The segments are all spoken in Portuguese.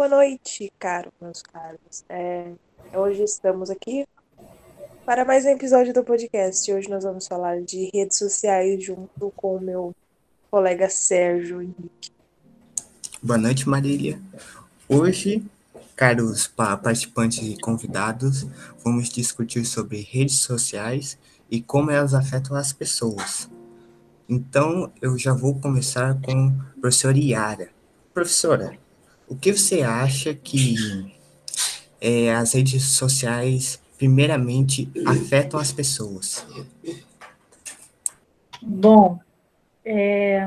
Boa noite, caro, meus caros. É, hoje estamos aqui para mais um episódio do podcast. Hoje nós vamos falar de redes sociais junto com o meu colega Sérgio Henrique. Boa noite, Marília. Hoje, caros participantes e convidados, vamos discutir sobre redes sociais e como elas afetam as pessoas. Então, eu já vou começar com a professora Iara. Professora, o que você acha que é, as redes sociais, primeiramente, afetam as pessoas? Bom, é,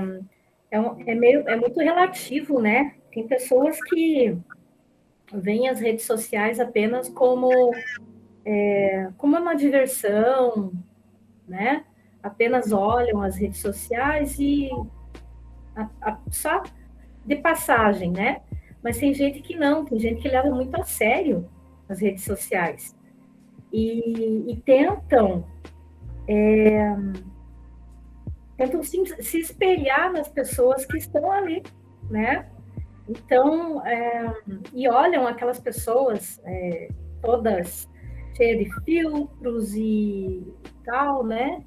é, é, meio, é muito relativo, né? Tem pessoas que veem as redes sociais apenas como, é, como uma diversão, né? Apenas olham as redes sociais e a, a, só de passagem, né? Mas tem gente que não, tem gente que leva muito a sério as redes sociais e, e tentam, é, tentam se, se, espelhar nas pessoas que estão ali, né? Então, é, e olham aquelas pessoas é, todas cheias de filtros e tal, né?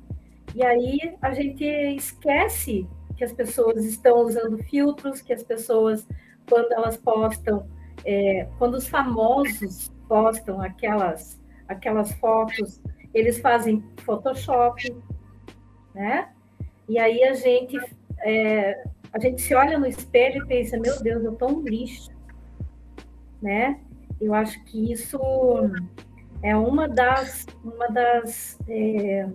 E aí a gente esquece que as pessoas estão usando filtros, que as pessoas quando elas postam, é, quando os famosos postam aquelas, aquelas fotos, eles fazem Photoshop, né? E aí a gente, é, a gente se olha no espelho e pensa, meu Deus, eu tô um lixo, né? Eu acho que isso é uma das, uma das, é,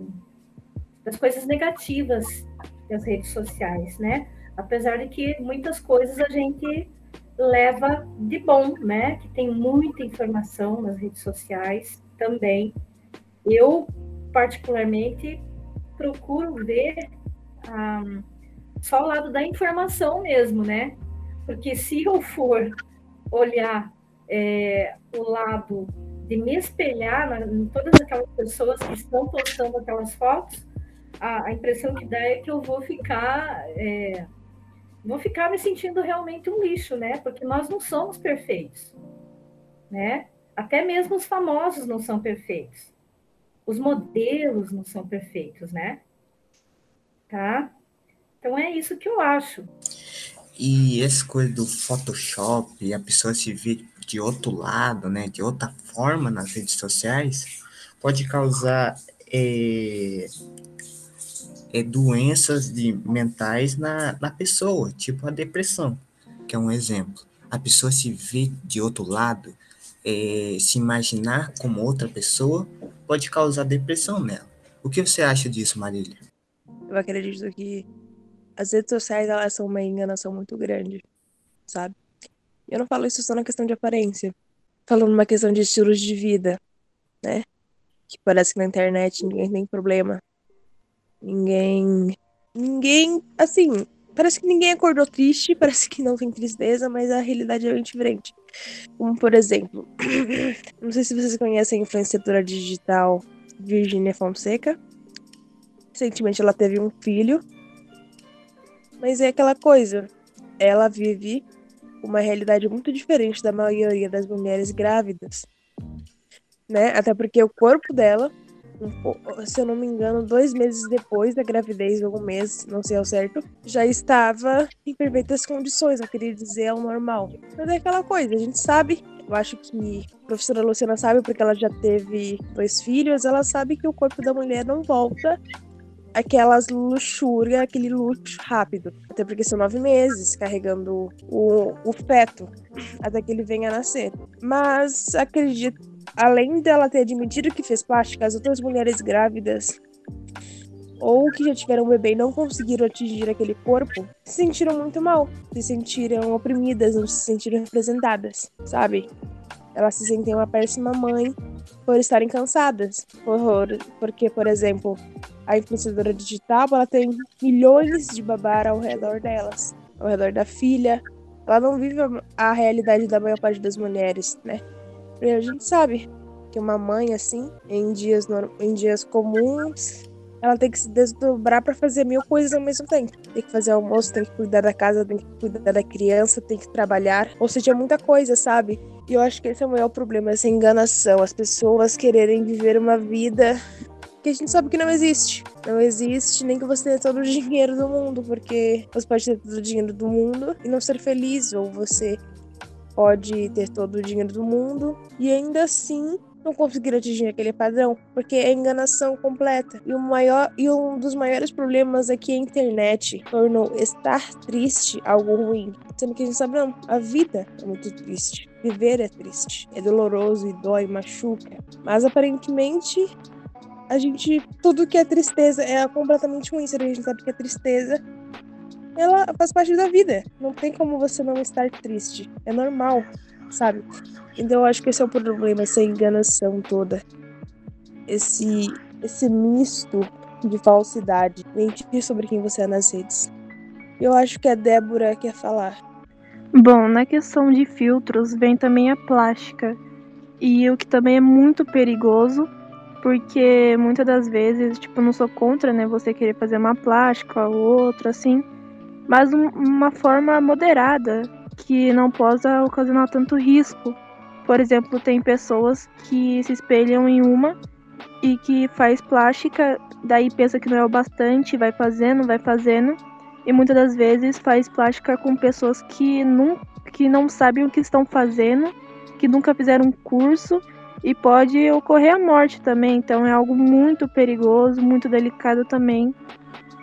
das coisas negativas das redes sociais, né? Apesar de que muitas coisas a gente leva de bom, né? Que tem muita informação nas redes sociais também. Eu, particularmente, procuro ver ah, só o lado da informação mesmo, né? Porque se eu for olhar é, o lado de me espelhar na, em todas aquelas pessoas que estão postando aquelas fotos, a, a impressão que dá é que eu vou ficar é, vou ficar me sentindo realmente um lixo, né? Porque nós não somos perfeitos, né? Até mesmo os famosos não são perfeitos. Os modelos não são perfeitos, né? Tá? Então é isso que eu acho. E essa coisa do Photoshop, a pessoa se vê de outro lado, né, de outra forma nas redes sociais, pode causar é, é, doenças de, mentais na, na pessoa, tipo a depressão, que é um exemplo. A pessoa se vê de outro lado, é, se imaginar como outra pessoa, pode causar depressão nela. O que você acha disso, Marília? Eu acredito que as redes sociais elas são uma enganação muito grande, sabe? Eu não falo isso só na questão de aparência, falando numa questão de estilos de vida, né? Que parece que na internet ninguém tem problema Ninguém. Ninguém. Assim, parece que ninguém acordou triste, parece que não tem tristeza, mas a realidade é bem diferente. Como, por exemplo, não sei se vocês conhecem a influenciadora digital Virginia Fonseca. Recentemente ela teve um filho. Mas é aquela coisa. Ela vive uma realidade muito diferente da maioria das mulheres grávidas. Né? Até porque o corpo dela se eu não me engano, dois meses depois da gravidez, ou um mês, não sei ao certo, já estava em perfeitas condições, não queria dizer ao normal. Mas é aquela coisa, a gente sabe, eu acho que a professora Luciana sabe, porque ela já teve dois filhos, ela sabe que o corpo da mulher não volta aquelas luxúria, aquele luxo rápido. Até porque são nove meses carregando o, o feto até que ele venha a nascer. Mas acredito além dela ter admitido que fez plástica, as outras mulheres grávidas ou que já tiveram um bebê e não conseguiram atingir aquele corpo, se sentiram muito mal, se sentiram oprimidas, não se sentiram representadas, sabe? Elas se sentem uma péssima mãe por estarem cansadas, por, porque, por exemplo, a influenciadora digital, ela tem milhões de babar ao redor delas, ao redor da filha. Ela não vive a realidade da maior parte das mulheres, né? A gente sabe que uma mãe assim, em dias, em dias comuns, ela tem que se desdobrar para fazer mil coisas ao mesmo tempo. Tem que fazer almoço, tem que cuidar da casa, tem que cuidar da criança, tem que trabalhar. Ou seja, é muita coisa, sabe? E eu acho que esse é o maior problema, essa enganação. As pessoas quererem viver uma vida que a gente sabe que não existe. Não existe nem que você tenha todo o dinheiro do mundo, porque você pode ter todo o dinheiro do mundo e não ser feliz, ou você pode ter todo o dinheiro do mundo e ainda assim não conseguir atingir aquele padrão, porque é enganação completa. E o maior e um dos maiores problemas é que a internet tornou estar triste algo ruim, sendo que a gente sabe não, a vida é muito triste. Viver é triste, é doloroso e dói, machuca. Mas aparentemente a gente tudo que é tristeza é completamente ruim, a gente sabe que a tristeza ela faz parte da vida. Não tem como você não estar triste. É normal, sabe? Então eu acho que esse é o problema, essa enganação toda. Esse, esse misto de falsidade. Mentir sobre quem você é nas redes. Eu acho que a Débora quer falar. Bom, na questão de filtros vem também a plástica. E o que também é muito perigoso, porque muitas das vezes, tipo, não sou contra, né, você querer fazer uma plástica ou outra, assim, mas um, uma forma moderada, que não possa ocasionar tanto risco. Por exemplo, tem pessoas que se espelham em uma e que faz plástica, daí pensa que não é o bastante, vai fazendo, vai fazendo, e muitas das vezes faz plástica com pessoas que não, que não sabem o que estão fazendo, que nunca fizeram um curso e pode ocorrer a morte também. Então é algo muito perigoso, muito delicado também.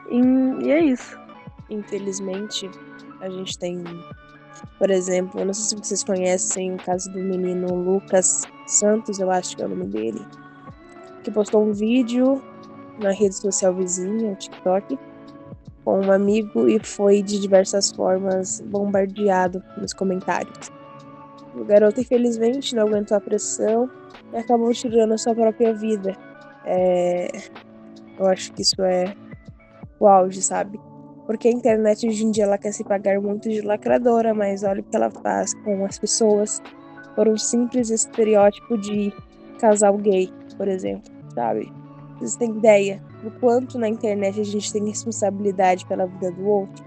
E, e é isso. Infelizmente, a gente tem por exemplo, não sei se vocês conhecem o caso do menino Lucas Santos, eu acho que é o nome dele, que postou um vídeo na rede social vizinha, o TikTok, com um amigo e foi de diversas formas bombardeado nos comentários. O garoto, infelizmente, não aguentou a pressão e acabou tirando a sua própria vida. É... Eu acho que isso é o auge, sabe? Porque a internet hoje em dia ela quer se pagar muito de lacradora, mas olha o que ela faz com as pessoas por um simples estereótipo de casal gay, por exemplo, sabe? Vocês têm ideia do quanto na internet a gente tem responsabilidade pela vida do outro?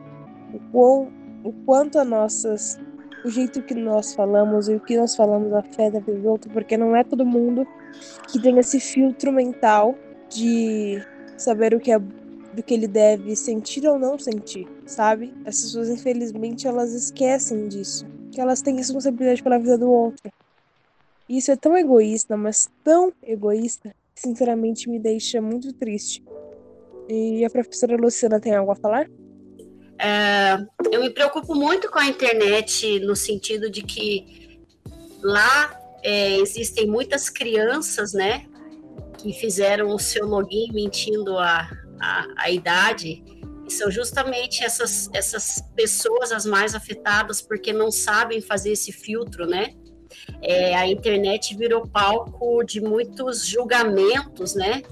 O, quão, o quanto a nossas. O jeito que nós falamos e o que nós falamos afeta a vida do outro, porque não é todo mundo que tem esse filtro mental de saber o que é do que ele deve sentir ou não sentir, sabe? As pessoas, infelizmente, elas esquecem disso. Que elas têm responsabilidade pela vida do outro. Isso é tão egoísta, mas tão egoísta, que sinceramente me deixa muito triste. E a professora Luciana tem algo a falar? É, eu me preocupo muito com a internet no sentido de que lá é, existem muitas crianças, né, que fizeram o seu login mentindo a, a, a idade, são justamente essas, essas pessoas as mais afetadas porque não sabem fazer esse filtro, né? É, a internet virou palco de muitos julgamentos, né?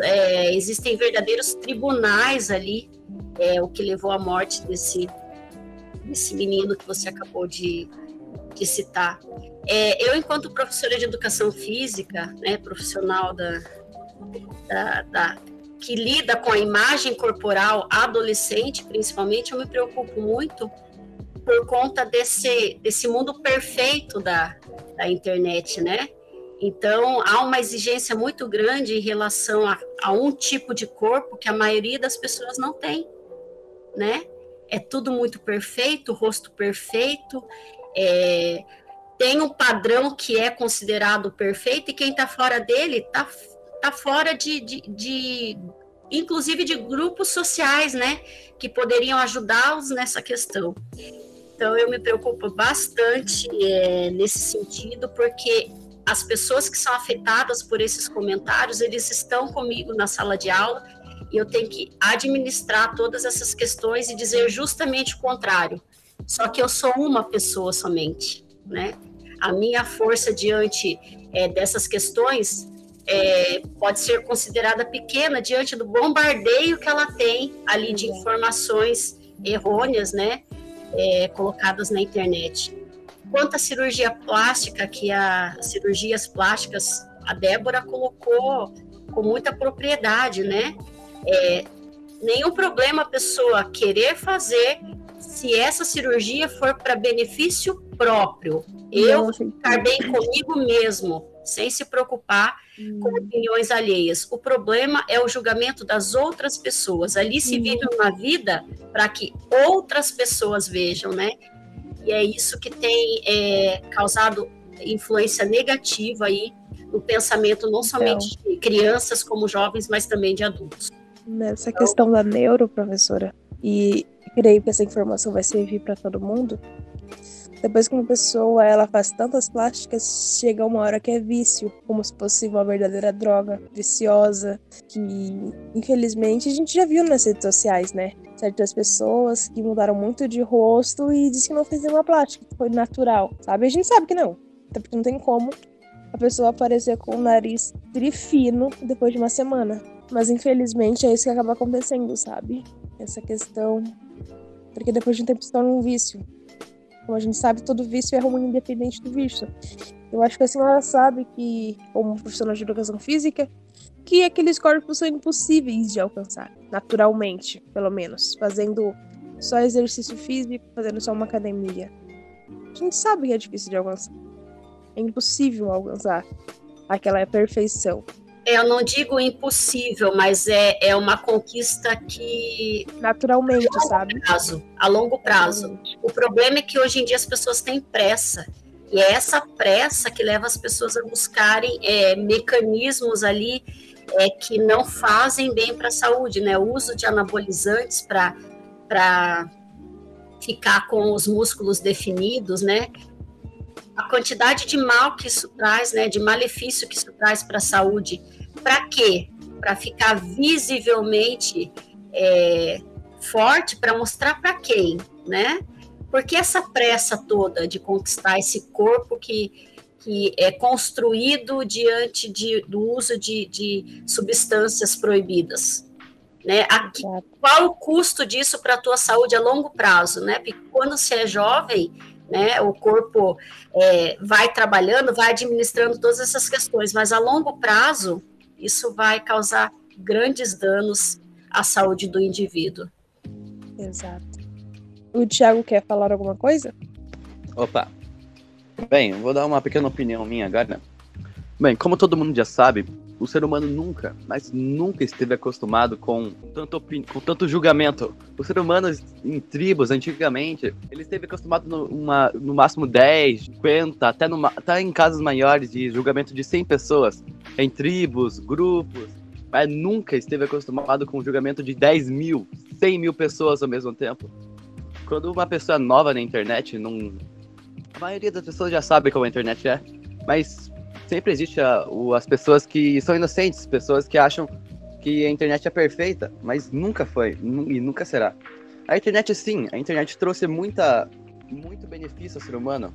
É, existem verdadeiros tribunais ali, é, o que levou à morte desse, desse menino que você acabou de, de citar. É, eu, enquanto professora de educação física, né, profissional da, da, da, que lida com a imagem corporal adolescente, principalmente, eu me preocupo muito por conta desse, desse mundo perfeito da, da internet, né? Então, há uma exigência muito grande em relação a, a um tipo de corpo que a maioria das pessoas não tem, né? É tudo muito perfeito, rosto perfeito, é, tem um padrão que é considerado perfeito e quem está fora dele está tá fora de, de, de, inclusive de grupos sociais, né, que poderiam ajudá-los nessa questão. Então, eu me preocupo bastante é, nesse sentido, porque as pessoas que são afetadas por esses comentários, eles estão comigo na sala de aula e eu tenho que administrar todas essas questões e dizer justamente o contrário. Só que eu sou uma pessoa somente, né? A minha força diante é, dessas questões é, pode ser considerada pequena diante do bombardeio que ela tem ali de informações errôneas, né, é, colocadas na internet. Quanto à cirurgia plástica, que as cirurgias plásticas, a Débora colocou com muita propriedade, né? é, nenhum problema a pessoa querer fazer se essa cirurgia for para benefício próprio. Eu ficar bem comigo mesmo, sem se preocupar hum. com opiniões alheias. O problema é o julgamento das outras pessoas. Ali se hum. vive uma vida para que outras pessoas vejam, né? E é isso que tem é, causado influência negativa aí no pensamento não então, somente de crianças como jovens, mas também de adultos. Nessa então, questão da neuro, professora, e creio que essa informação vai servir para todo mundo. Depois que uma pessoa ela faz tantas plásticas, chega uma hora que é vício, como se fosse uma verdadeira droga, viciosa, que infelizmente a gente já viu nas redes sociais, né? Certas pessoas que mudaram muito de rosto e dizem que não fez uma plástica, que foi natural, sabe? A gente sabe que não, até porque não tem como a pessoa aparecer com o nariz trifino depois de uma semana. Mas infelizmente é isso que acaba acontecendo, sabe? Essa questão. Porque depois de um tempo se torna um vício. Como a gente sabe, todo vício é ruim independente do vício. Eu acho que a senhora sabe que, como profissional de educação física, que aqueles corpos são impossíveis de alcançar, naturalmente, pelo menos, fazendo só exercício físico, fazendo só uma academia. A gente sabe que é difícil de alcançar. É impossível alcançar aquela perfeição. Eu não digo impossível, mas é, é uma conquista que. Naturalmente, a sabe? Prazo, a longo prazo. O problema é que hoje em dia as pessoas têm pressa. E é essa pressa que leva as pessoas a buscarem é, mecanismos ali é, que não fazem bem para a saúde, né? O uso de anabolizantes para ficar com os músculos definidos, né? A quantidade de mal que isso traz, né, de malefício que isso traz para a saúde. Para quê? Para ficar visivelmente é, forte, para mostrar para quem, né? Porque essa pressa toda de conquistar esse corpo que, que é construído diante de, do uso de, de substâncias proibidas? Né? Aqui, qual o custo disso para a tua saúde a longo prazo? Né? Porque quando você é jovem, né? O corpo é, vai trabalhando, vai administrando todas essas questões, mas a longo prazo isso vai causar grandes danos à saúde do indivíduo. Exato. O Thiago quer falar alguma coisa? Opa. Bem, vou dar uma pequena opinião minha agora. Bem, como todo mundo já sabe, o ser humano nunca, mas nunca esteve acostumado com tanto, com tanto julgamento. O ser humano em tribos, antigamente, ele esteve acostumado no, uma, no máximo 10, 50, até, numa, até em casos maiores de julgamento de 100 pessoas, em tribos, grupos, mas nunca esteve acostumado com o julgamento de 10 mil, 100 mil pessoas ao mesmo tempo. Quando uma pessoa nova na internet, não... a maioria das pessoas já sabe como a internet é, mas sempre existe a, o, as pessoas que são inocentes, pessoas que acham que a internet é perfeita, mas nunca foi e nunca será. A internet sim, a internet trouxe muita, muito benefício ao ser humano.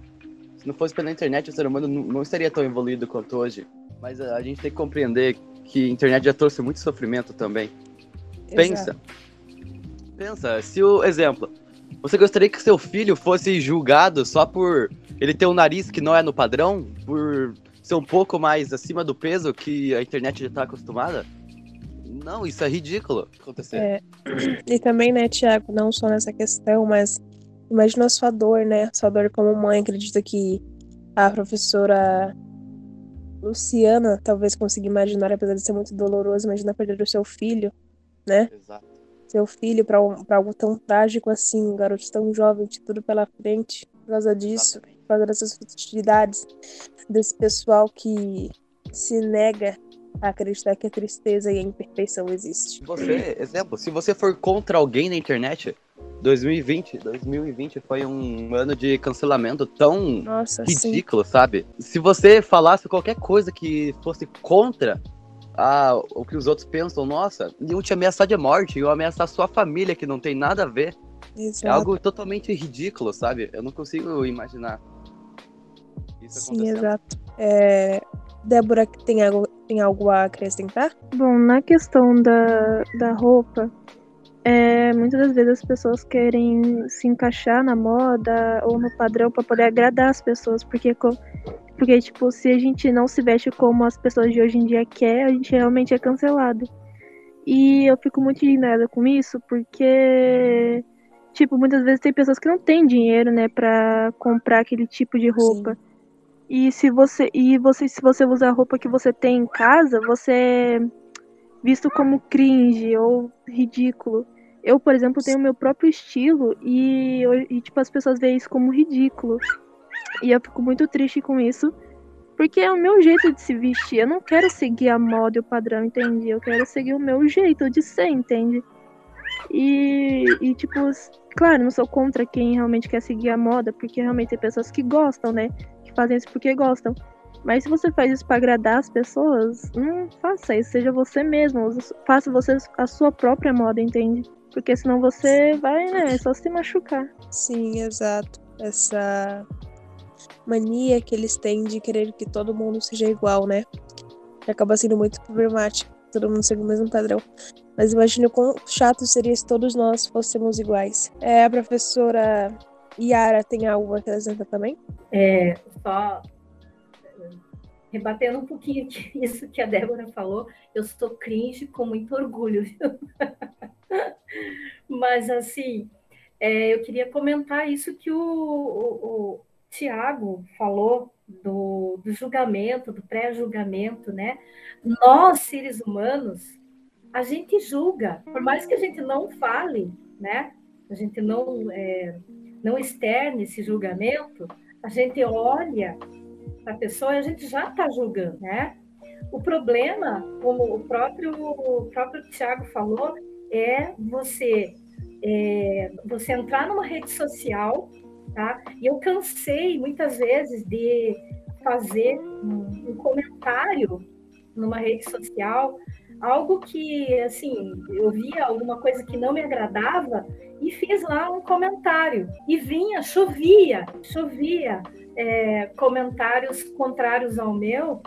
Se não fosse pela internet, o ser humano não, estaria tão evoluído quanto hoje. Mas a, a, gente tem que compreender que a internet já trouxe muito sofrimento também. Exato. Pensa. Pensa, se o exemplo, você gostaria que seu filho fosse julgado só por ele ter um nariz que não é no padrão, por ser um pouco mais acima do peso que a internet já está acostumada? Não, isso é ridículo acontecer. É. E também, né, Tiago, não só nessa questão, mas imagina a sua dor, né? Sua dor como mãe. Acredito que a professora Luciana talvez consiga imaginar, apesar de ser muito doloroso, imagina perder o seu filho, né? Exato. Seu filho para um, algo tão trágico assim, um garoto tão jovem, de tudo pela frente, por causa disso. Causa dessas futilidades desse pessoal que se nega a acreditar que a tristeza e a imperfeição existem. Você, exemplo, se você for contra alguém na internet, 2020, 2020 foi um ano de cancelamento tão Nossa, ridículo, sim. sabe? Se você falasse qualquer coisa que fosse contra a, o que os outros pensam, nossa, iam te ameaçar de morte, iam ameaçar sua família, que não tem nada a ver. Exato. É algo totalmente ridículo, sabe? Eu não consigo imaginar isso Sim, exato. É... Débora, tem algo, tem algo a acrescentar? Bom, na questão da, da roupa, é, muitas das vezes as pessoas querem se encaixar na moda ou no padrão para poder agradar as pessoas, porque, porque tipo, se a gente não se veste como as pessoas de hoje em dia querem, a gente realmente é cancelado. E eu fico muito indignada com isso, porque, tipo, muitas vezes tem pessoas que não têm dinheiro, né, pra comprar aquele tipo de roupa. Sim. E se você e você se você usar a roupa que você tem em casa, você é visto como cringe ou ridículo. Eu, por exemplo, tenho meu próprio estilo e, e tipo as pessoas veem isso como ridículo. E eu fico muito triste com isso, porque é o meu jeito de se vestir. Eu não quero seguir a moda e o padrão, entende? Eu quero seguir o meu jeito de ser, entende? E, e tipo, claro, não sou contra quem realmente quer seguir a moda, porque realmente tem pessoas que gostam, né? Fazem isso porque gostam. Mas se você faz isso pra agradar as pessoas, não faça isso, seja você mesmo, faça você a sua própria moda, entende? Porque senão você vai, né, só se machucar. Sim, exato. Essa mania que eles têm de querer que todo mundo seja igual, né? Acaba sendo muito problemático, todo mundo seguir o mesmo padrão. Mas imagine o quão chato seria se todos nós fôssemos iguais. É, a professora Yara tem algo a acrescentar também? É, só eh, rebatendo um pouquinho isso que a Débora falou, eu sou cringe com muito orgulho, viu? Mas, assim, é, eu queria comentar isso que o, o, o Tiago falou do, do julgamento, do pré-julgamento, né? Nós, seres humanos, a gente julga, por mais que a gente não fale, né? A gente não, é, não externe esse julgamento, a gente olha a pessoa e a gente já está julgando, né? O problema, como o próprio, o próprio Tiago falou, é você é, você entrar numa rede social, tá? E eu cansei muitas vezes de fazer um, um comentário numa rede social, algo que assim eu via alguma coisa que não me agradava e fiz lá um comentário. E vinha, chovia, chovia é, comentários contrários ao meu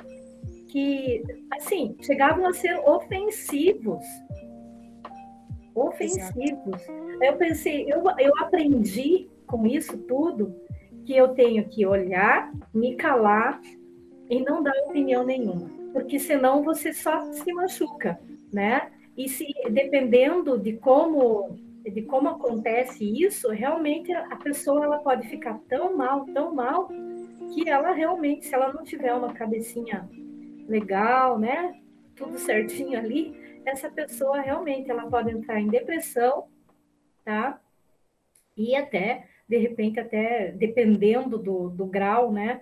que assim chegavam a ser ofensivos. Ofensivos. Eu pensei, eu, eu aprendi com isso tudo que eu tenho que olhar, me calar e não dar opinião nenhuma, porque senão você só se machuca, né? E se dependendo de como de como acontece isso, realmente a pessoa ela pode ficar tão mal, tão mal que ela realmente, se ela não tiver uma cabecinha legal, né? Tudo certinho ali, essa pessoa realmente ela pode entrar em depressão, tá? E até, de repente, até dependendo do, do grau, né?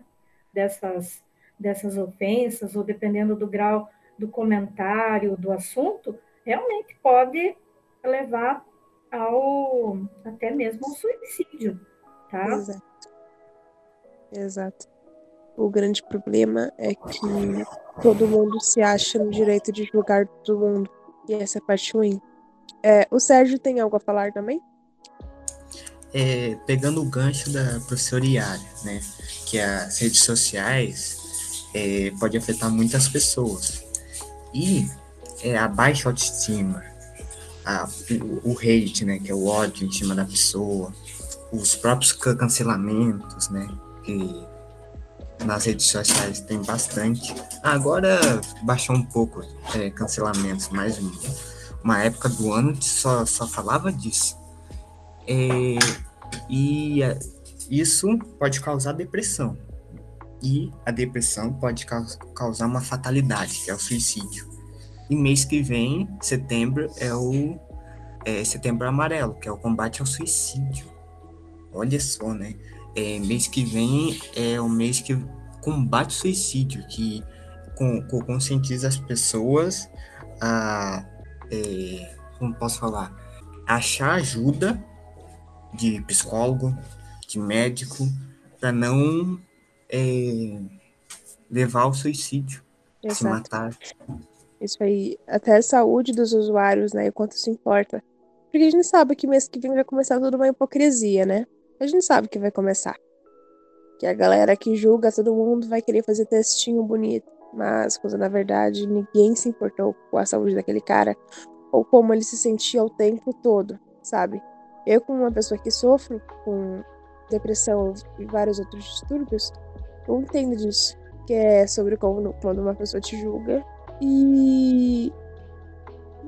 Dessas, dessas ofensas, ou dependendo do grau do comentário, do assunto, realmente pode levar ao até mesmo ao suicídio, tá? Exato. Exato. O grande problema é que todo mundo se acha no direito de julgar todo mundo. E essa é a parte ruim. É, o Sérgio tem algo a falar também? É, pegando o gancho da professora Yara, né? Que as redes sociais é, pode afetar muitas pessoas. E é, a baixa autoestima, a, o, o hate, né? Que é o ódio em cima da pessoa, os próprios ca- cancelamentos, né? Que nas redes sociais tem bastante. Agora baixou um pouco é, cancelamentos, mas um- uma época do ano só, só falava disso. É, e é, isso pode causar depressão. E a depressão pode caus- causar uma fatalidade, que é o suicídio. E mês que vem, setembro, é o é, setembro amarelo, que é o combate ao suicídio. Olha só, né? É, mês que vem é o mês que combate o suicídio, que com, com- conscientiza as pessoas a, é, como posso falar, achar ajuda de psicólogo, de médico, para não é, levar ao suicídio, se Exato. matar. Isso aí, até a saúde dos usuários, né? E o quanto isso importa. Porque a gente sabe que mês que vem vai começar toda uma hipocrisia, né? A gente sabe que vai começar. Que a galera que julga todo mundo vai querer fazer textinho bonito. Mas, quando na verdade ninguém se importou com a saúde daquele cara ou como ele se sentia o tempo todo, sabe? Eu, como uma pessoa que sofro com depressão e vários outros distúrbios, eu entendo disso. Que é sobre como, quando uma pessoa te julga e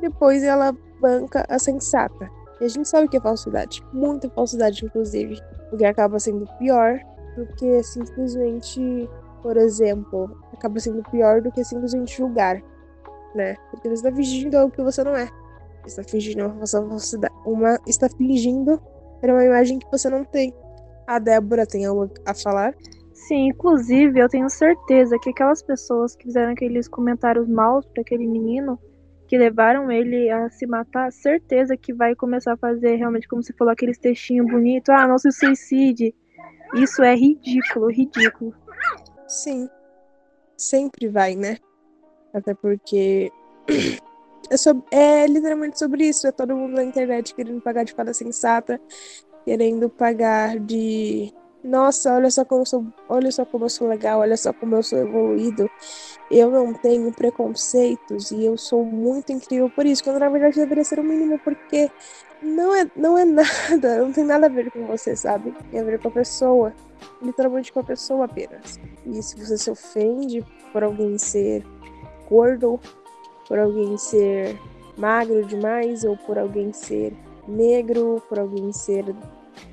depois ela banca a sensata. E a gente sabe que é falsidade, muita falsidade, inclusive, o que acaba sendo pior do que simplesmente, por exemplo, acaba sendo pior do que simplesmente julgar, né? Porque você está fingindo algo que você não é. Você está fingindo uma falsidade, uma está fingindo ter uma imagem que você não tem. A Débora tem algo a falar? Sim, inclusive eu tenho certeza que aquelas pessoas que fizeram aqueles comentários maus para aquele menino que levaram ele a se matar, certeza que vai começar a fazer realmente, como você falou, aqueles textinhos bonitos, ah, não se suicide. Isso é ridículo, ridículo. Sim. Sempre vai, né? Até porque é, sobre, é literalmente sobre isso. É todo mundo na internet querendo pagar de fada sensata, querendo pagar de nossa, olha só como eu sou, olha só como eu sou legal, olha só como eu sou evoluído. Eu não tenho preconceitos e eu sou muito incrível por isso, quando na verdade deveria ser o mínimo, porque não é, não é nada, não tem nada a ver com você, sabe? Tem a ver com a pessoa, literalmente com a pessoa apenas. E se você se ofende por alguém ser gordo, por alguém ser magro demais, ou por alguém ser negro, por alguém ser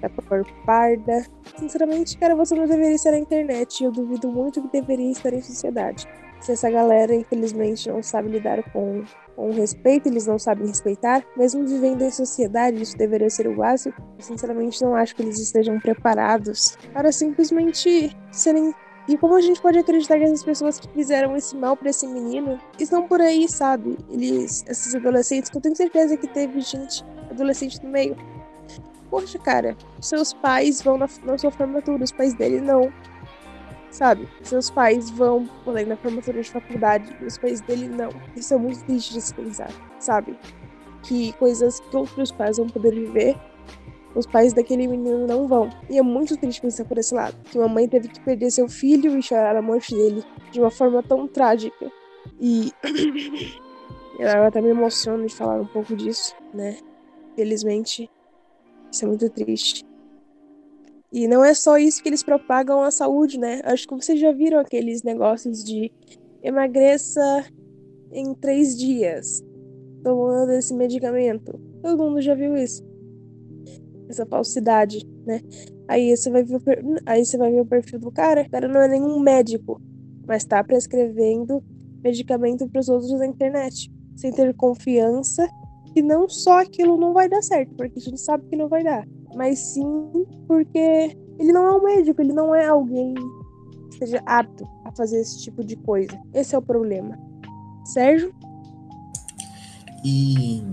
da cor parda. Sinceramente, cara, você não deveria estar na internet. Eu duvido muito que deveria estar em sociedade. Se essa galera, infelizmente, não sabe lidar com, com respeito, eles não sabem respeitar, mesmo vivendo em sociedade, isso deveria ser o básico. Eu, sinceramente, não acho que eles estejam preparados para simplesmente serem e como a gente pode acreditar que essas pessoas que fizeram esse mal para esse menino estão por aí, sabe? Eles, esses adolescentes, que eu tenho certeza que teve gente adolescente no meio, Poxa, cara, seus pais vão na, na sua formatura, os pais dele não. Sabe? Seus pais vão por na formatura de faculdade, os pais dele não. Isso é muito triste de se pensar, sabe? Que coisas que outros pais vão poder viver, os pais daquele menino não vão. E é muito triste pensar por esse lado. Que uma mãe teve que perder seu filho e chorar a morte dele de uma forma tão trágica. E. eu até me emociono de falar um pouco disso, né? Felizmente, isso é muito triste. E não é só isso que eles propagam a saúde, né? Acho que vocês já viram aqueles negócios de emagreça em três dias tomando esse medicamento. Todo mundo já viu isso. Essa falsidade, né? Aí você vai ver o, aí você vai ver o perfil do cara. O cara não é nenhum médico, mas tá prescrevendo medicamento para os outros na internet, sem ter confiança que não só aquilo não vai dar certo, porque a gente sabe que não vai dar, mas sim porque ele não é um médico, ele não é alguém que seja apto a fazer esse tipo de coisa. Esse é o problema. Sérgio? E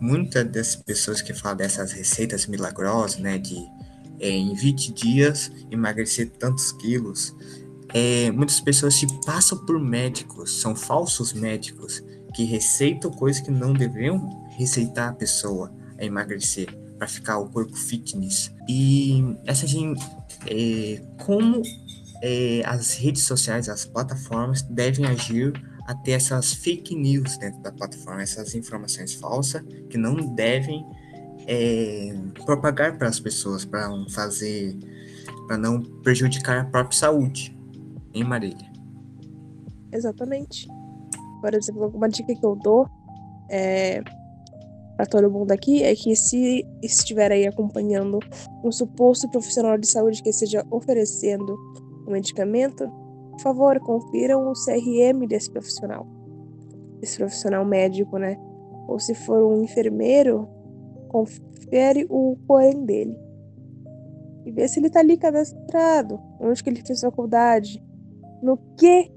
muitas das pessoas que falam dessas receitas milagrosas, né, de é, em 20 dias emagrecer tantos quilos, é, muitas pessoas se passam por médicos, são falsos médicos que receitam coisas que não deveriam receitar a pessoa a emagrecer para ficar o corpo fitness. E essa gente, é, como é, as redes sociais, as plataformas devem agir até essas fake news dentro da plataforma, essas informações falsas que não devem é, propagar para as pessoas, para não fazer, para não prejudicar a própria saúde, em Marília. Exatamente. Por exemplo, alguma dica que eu dou é para todo mundo aqui é que se estiver aí acompanhando um suposto profissional de saúde que esteja oferecendo um medicamento, por favor, confiram o CRM desse profissional, esse profissional médico, né? Ou se for um enfermeiro, confere o porém dele. E vê se ele tá ali cadastrado, onde que ele fez faculdade, no que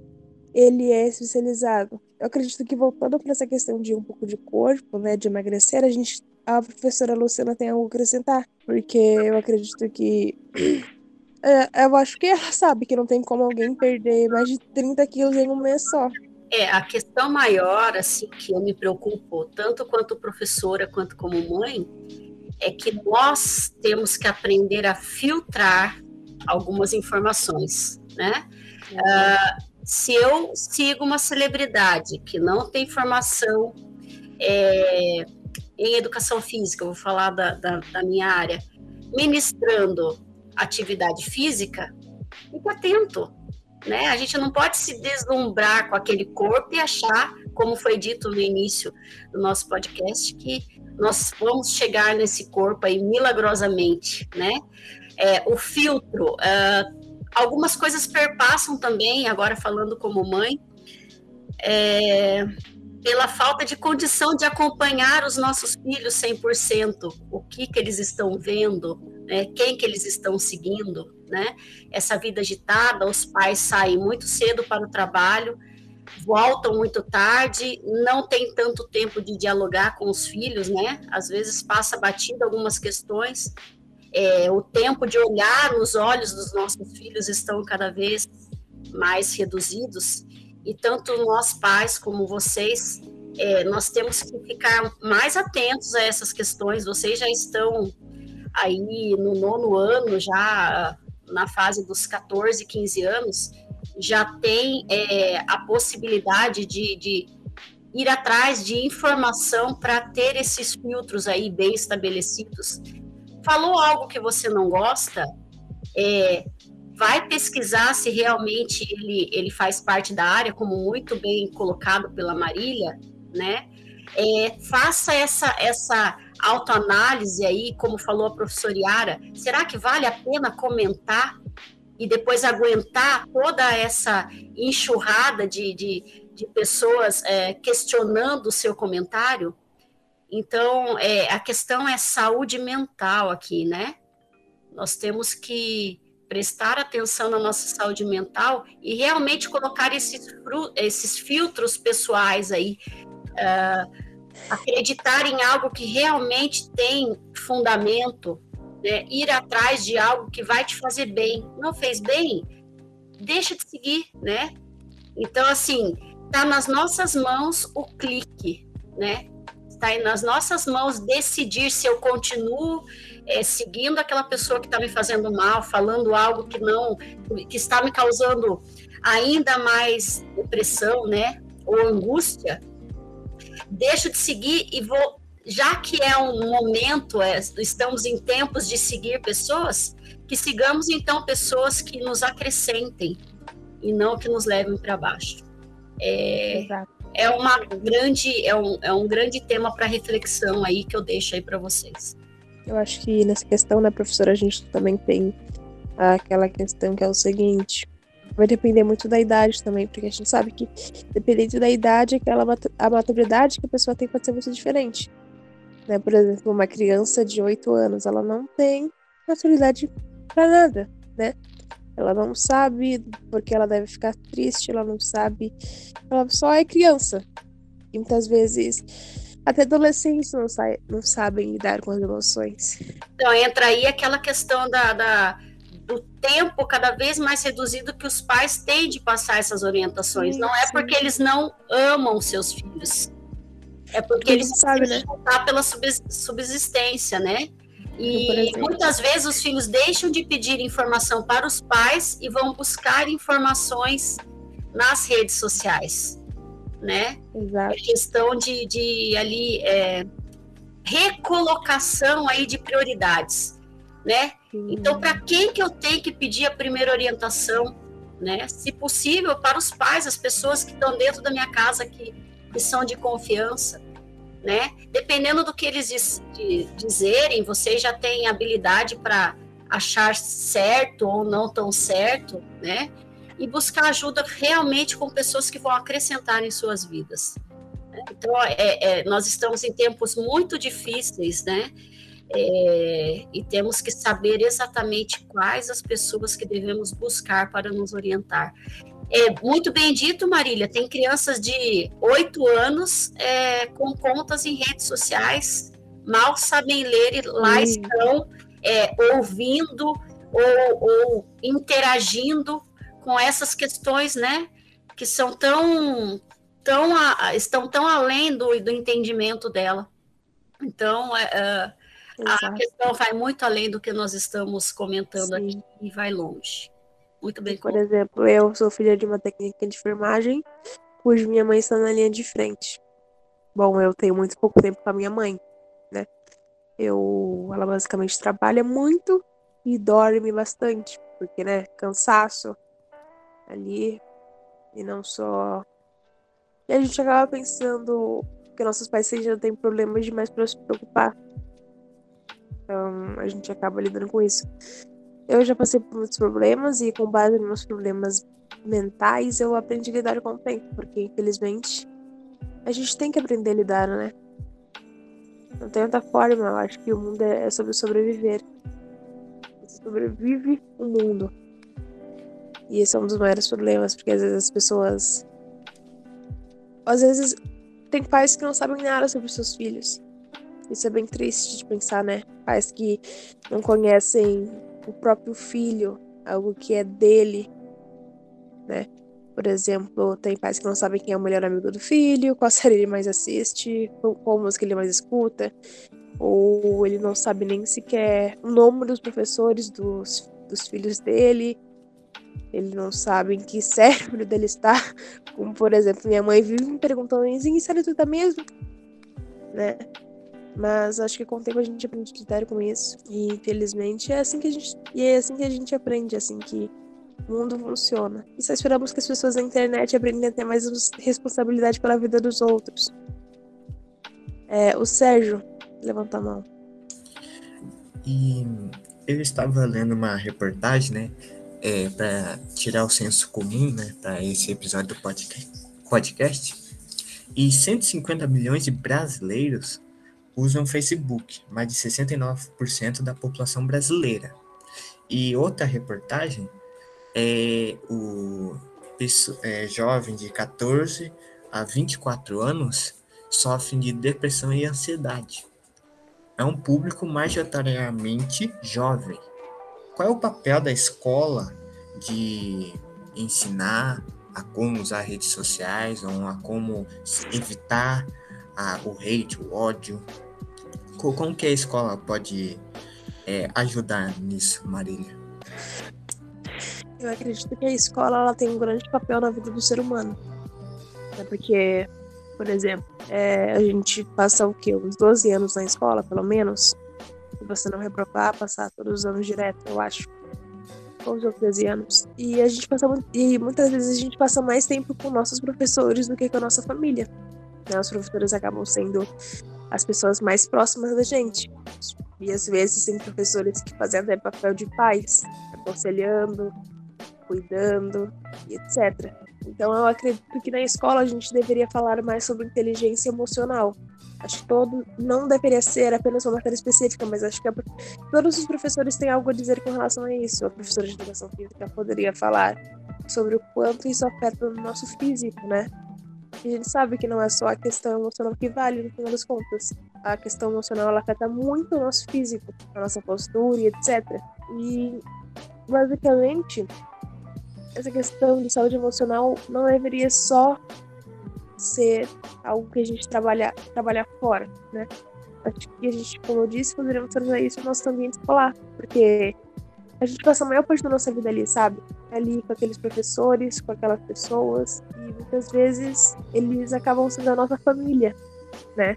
ele é especializado. Eu acredito que voltando para essa questão de um pouco de corpo, né, de emagrecer, a gente a professora Luciana tem algo a acrescentar, porque eu acredito que é, eu acho que ela sabe que não tem como alguém perder mais de 30 quilos em um mês só. É, a questão maior, assim, que eu me preocupo, tanto quanto professora quanto como mãe, é que nós temos que aprender a filtrar algumas informações, né? Uh, se eu sigo uma celebridade que não tem formação é, em educação física, vou falar da, da, da, minha área, ministrando atividade física, fique atento. Né? A gente não pode se deslumbrar com aquele corpo e achar como foi dito no início do nosso podcast, que nós vamos chegar nesse corpo aí milagrosamente, né? É, o filtro, uh, algumas coisas perpassam também, agora falando como mãe, é, pela falta de condição de acompanhar os nossos filhos 100%, o que que eles estão vendo, né? quem que eles estão seguindo, né? Essa vida agitada, os pais saem muito cedo para o trabalho, voltam muito tarde, não tem tanto tempo de dialogar com os filhos, né? Às vezes passa batido algumas questões. É, o tempo de olhar nos olhos dos nossos filhos estão cada vez mais reduzidos e tanto nós pais como vocês é, nós temos que ficar mais atentos a essas questões. Vocês já estão aí no nono ano, já na fase dos 14, 15 anos, já tem é, a possibilidade de, de ir atrás de informação para ter esses filtros aí bem estabelecidos. Falou algo que você não gosta, é, vai pesquisar se realmente ele, ele faz parte da área, como muito bem colocado pela Marília, né? É, faça essa, essa autoanálise aí, como falou a professora Yara, será que vale a pena comentar e depois aguentar toda essa enxurrada de, de, de pessoas é, questionando o seu comentário. Então, é, a questão é saúde mental aqui, né? Nós temos que prestar atenção na nossa saúde mental e realmente colocar esses, esses filtros pessoais aí, uh, acreditar em algo que realmente tem fundamento, né, ir atrás de algo que vai te fazer bem. Não fez bem? Deixa de seguir, né? Então, assim, tá nas nossas mãos o clique, né? Está nas nossas mãos decidir se eu continuo é, seguindo aquela pessoa que está me fazendo mal, falando algo que não, que está me causando ainda mais depressão, né? Ou angústia. Deixo de seguir e vou já que é um momento, é, estamos em tempos de seguir pessoas, que sigamos então pessoas que nos acrescentem e não que nos levem para baixo. É, é uma grande, é um, é um grande tema para reflexão aí que eu deixo aí para vocês. Eu acho que nessa questão, né, professora, a gente também tem aquela questão que é o seguinte, vai depender muito da idade também, porque a gente sabe que dependendo da idade, aquela a maturidade que a pessoa tem pode ser muito diferente. Né? Por exemplo, uma criança de 8 anos, ela não tem maturidade para nada, né? Ela não sabe porque ela deve ficar triste, ela não sabe. Ela só é criança. E muitas vezes até adolescentes não, sai, não sabem lidar com as emoções. Então, entra aí aquela questão da, da, do tempo cada vez mais reduzido que os pais têm de passar essas orientações. Sim, não é sim. porque eles não amam seus filhos. É porque eles sabem né? lutar pela subsistência, né? E muitas vezes os filhos deixam de pedir informação para os pais e vão buscar informações nas redes sociais, né? Exato. É questão de, de ali é, recolocação aí de prioridades, né? Sim. Então, para quem que eu tenho que pedir a primeira orientação, né? Se possível, para os pais, as pessoas que estão dentro da minha casa que, que são de confiança, né? Dependendo do que eles diz, de, dizerem, você já tem habilidade para achar certo ou não tão certo, né? E buscar ajuda realmente com pessoas que vão acrescentar em suas vidas. Então, é, é, nós estamos em tempos muito difíceis, né? É, e temos que saber exatamente quais as pessoas que devemos buscar para nos orientar. É, muito bem dito, Marília. Tem crianças de 8 anos é, com contas em redes sociais, mal sabem ler e lá estão é, ouvindo ou, ou, interagindo com essas questões, né? Que são tão, tão a, estão tão além do, do entendimento dela. Então, é, é a questão vai muito além do que nós estamos comentando Sim. aqui e vai longe. Muito bem. Por exemplo, eu sou filha de uma técnica de enfermagem, cuja minha mãe está na linha de frente. Bom, eu tenho muito pouco tempo com a minha mãe, né? Eu, ela basicamente trabalha muito e dorme bastante, porque, né, cansaço ali e não só E a gente acaba pensando que nossos pais já têm problemas demais para se preocupar. Então, a gente acaba lidando com isso. Eu já passei por muitos problemas e com base nos meus problemas mentais, eu aprendi a lidar com o tempo, porque infelizmente a gente tem que aprender a lidar, né? Não tem outra forma, eu acho que o mundo é sobre sobreviver. Sobrevive o mundo. E esse é um dos maiores problemas, porque às vezes as pessoas. Às vezes tem pais que não sabem nada sobre seus filhos. Isso é bem triste de pensar, né? Pais que não conhecem o próprio filho, algo que é dele, né? Por exemplo, tem pais que não sabem quem é o melhor amigo do filho, qual série ele mais assiste, qual música ele mais escuta, ou ele não sabe nem sequer o nome dos professores dos, dos filhos dele, ele não sabe em que cérebro dele está, como por exemplo, minha mãe vive me perguntando em que série tu tá mesmo, né? Mas acho que com o tempo a gente aprende lidar com isso. E infelizmente é assim que a gente. E é assim que a gente aprende, assim que o mundo funciona. E só esperamos que as pessoas na internet aprendam a ter mais responsabilidade pela vida dos outros. É, o Sérgio, levanta a mão. E eu estava lendo uma reportagem, né? É, para tirar o senso comum, né? Para esse episódio do podcast. E 150 milhões de brasileiros usam Facebook, mais de 69% da população brasileira. E outra reportagem é o é, jovem de 14 a 24 anos sofrem de depressão e ansiedade. É um público majoritariamente jovem. Qual é o papel da escola de ensinar a como usar redes sociais ou a como evitar a, o hate, o ódio, como que a escola pode é, ajudar nisso, Marília? Eu acredito que a escola ela tem um grande papel na vida do ser humano. É porque, por exemplo, é, a gente passa o quê? Uns 12 anos na escola, pelo menos. Se você não reprovar, passar todos os anos direto, eu acho. 11 ou 13 anos. E a gente passa e muitas vezes a gente passa mais tempo com nossos professores do que com a nossa família. Né? Os professores acabam sendo as pessoas mais próximas da gente. E às vezes tem professores que fazem até papel de pais, aconselhando, cuidando e etc. Então eu acredito que na escola a gente deveria falar mais sobre inteligência emocional. Acho que todo não deveria ser apenas uma matéria específica, mas acho que todos os professores têm algo a dizer com relação a isso. A professora de educação física poderia falar sobre o quanto isso afeta no nosso físico, né? A gente sabe que não é só a questão emocional que vale, no final das contas. A questão emocional ela afeta muito o nosso físico, a nossa postura e etc. E, basicamente, essa questão de saúde emocional não deveria só ser algo que a gente trabalha, trabalhar fora, né? Acho que a gente, como eu disse, poderíamos trazer isso no nosso ambiente escolar, porque a gente passa a maior parte da nossa vida ali, sabe? Ali com aqueles professores, com aquelas pessoas, e muitas vezes eles acabam sendo a nossa família, né?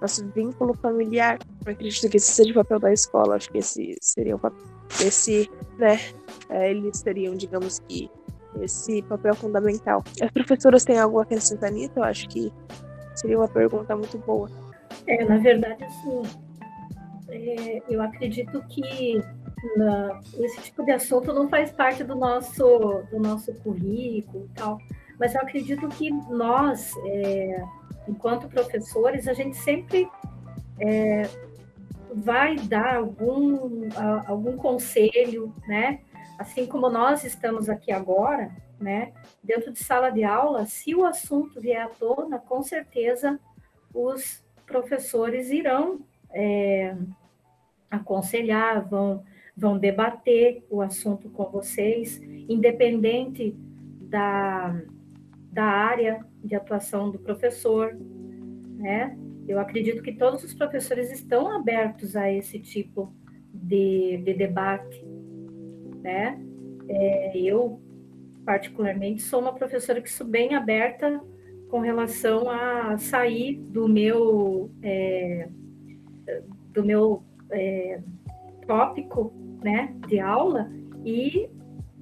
Nosso vínculo familiar. Eu acredito que esse seja o papel da escola, acho que esse seria o papel, esse, né? É, eles teriam, digamos que, esse papel fundamental. As professoras têm algo a acrescentar nisso? Eu acho que seria uma pergunta muito boa. É, na verdade, assim, é, eu acredito que na, esse tipo de assunto não faz parte do nosso, do nosso currículo e tal, mas eu acredito que nós, é, enquanto professores, a gente sempre é, vai dar algum, algum conselho, né? Assim como nós estamos aqui agora, né? Dentro de sala de aula, se o assunto vier à tona, com certeza os professores irão é, aconselhar, vão vão debater o assunto com vocês, independente da, da área de atuação do professor, né? Eu acredito que todos os professores estão abertos a esse tipo de, de debate, né? É, eu, particularmente, sou uma professora que sou bem aberta com relação a sair do meu é, do meu é, tópico né, de aula e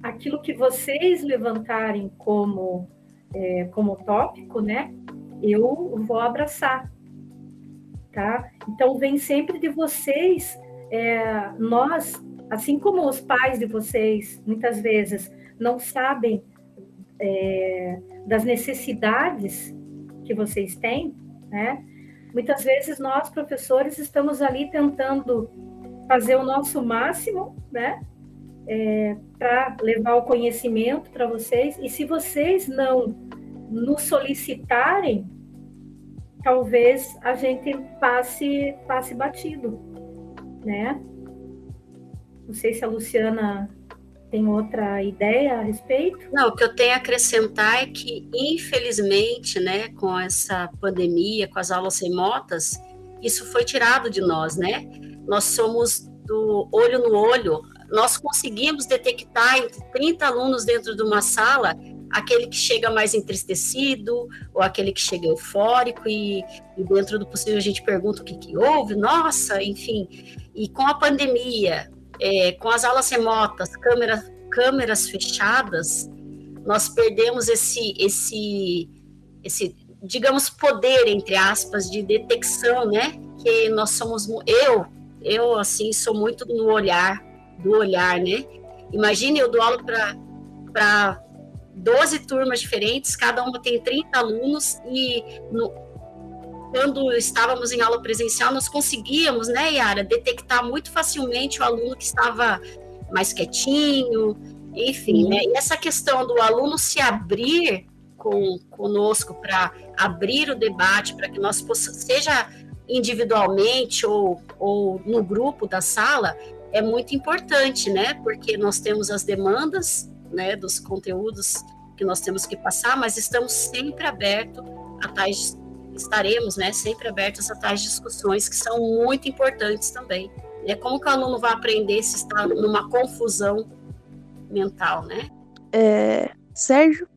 aquilo que vocês levantarem como é, como tópico, né? Eu vou abraçar, tá? Então vem sempre de vocês, é, nós, assim como os pais de vocês, muitas vezes não sabem é, das necessidades que vocês têm, né? Muitas vezes nós, professores, estamos ali tentando fazer o nosso máximo, né? É, para levar o conhecimento para vocês. E se vocês não nos solicitarem, talvez a gente passe, passe batido, né? Não sei se a Luciana tem outra ideia a respeito? Não, o que eu tenho a acrescentar é que, infelizmente, né, com essa pandemia, com as aulas remotas, isso foi tirado de nós, né? Nós somos do olho no olho, nós conseguimos detectar entre 30 alunos dentro de uma sala aquele que chega mais entristecido ou aquele que chega eufórico e, e dentro do possível a gente pergunta o que, que houve, nossa, enfim. E com a pandemia, é, com as aulas remotas, câmera, câmeras fechadas, nós perdemos esse, esse, esse, digamos, poder, entre aspas, de detecção, né? Que nós somos, eu, eu, assim, sou muito no olhar, do olhar, né? Imagine, eu dou aula para 12 turmas diferentes, cada uma tem 30 alunos, e no, quando estávamos em aula presencial, nós conseguíamos, né, Yara, detectar muito facilmente o aluno que estava mais quietinho, enfim, né? E essa questão do aluno se abrir com, conosco para abrir o debate, para que nós possamos, seja individualmente ou, ou no grupo da sala, é muito importante, né? Porque nós temos as demandas, né, dos conteúdos que nós temos que passar, mas estamos sempre abertos a tais estaremos, né, sempre abertos a tais discussões que são muito importantes também. Né? Como que o aluno vai aprender se está numa confusão mental, né? É, Sérgio?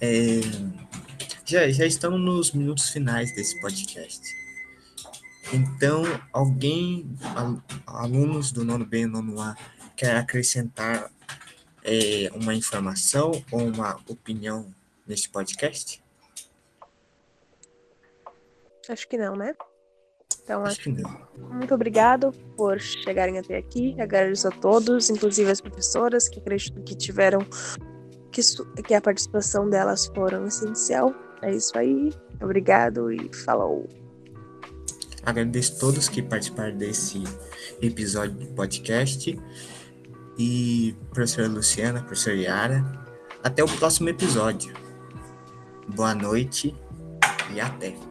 É, já, já estamos nos minutos finais desse podcast. Então, alguém, alunos do nono B e nono A, quer acrescentar é, uma informação ou uma opinião neste podcast? Acho que não, né? Então, acho, acho que não. Muito obrigado por chegarem até aqui. Agradeço a todos, inclusive as professoras, que acredito que tiveram que, que a participação delas foram essencial. É isso aí. Obrigado e falou. Agradeço a todos que participaram desse episódio do podcast. E professora Luciana, professora Yara. Até o próximo episódio. Boa noite e até.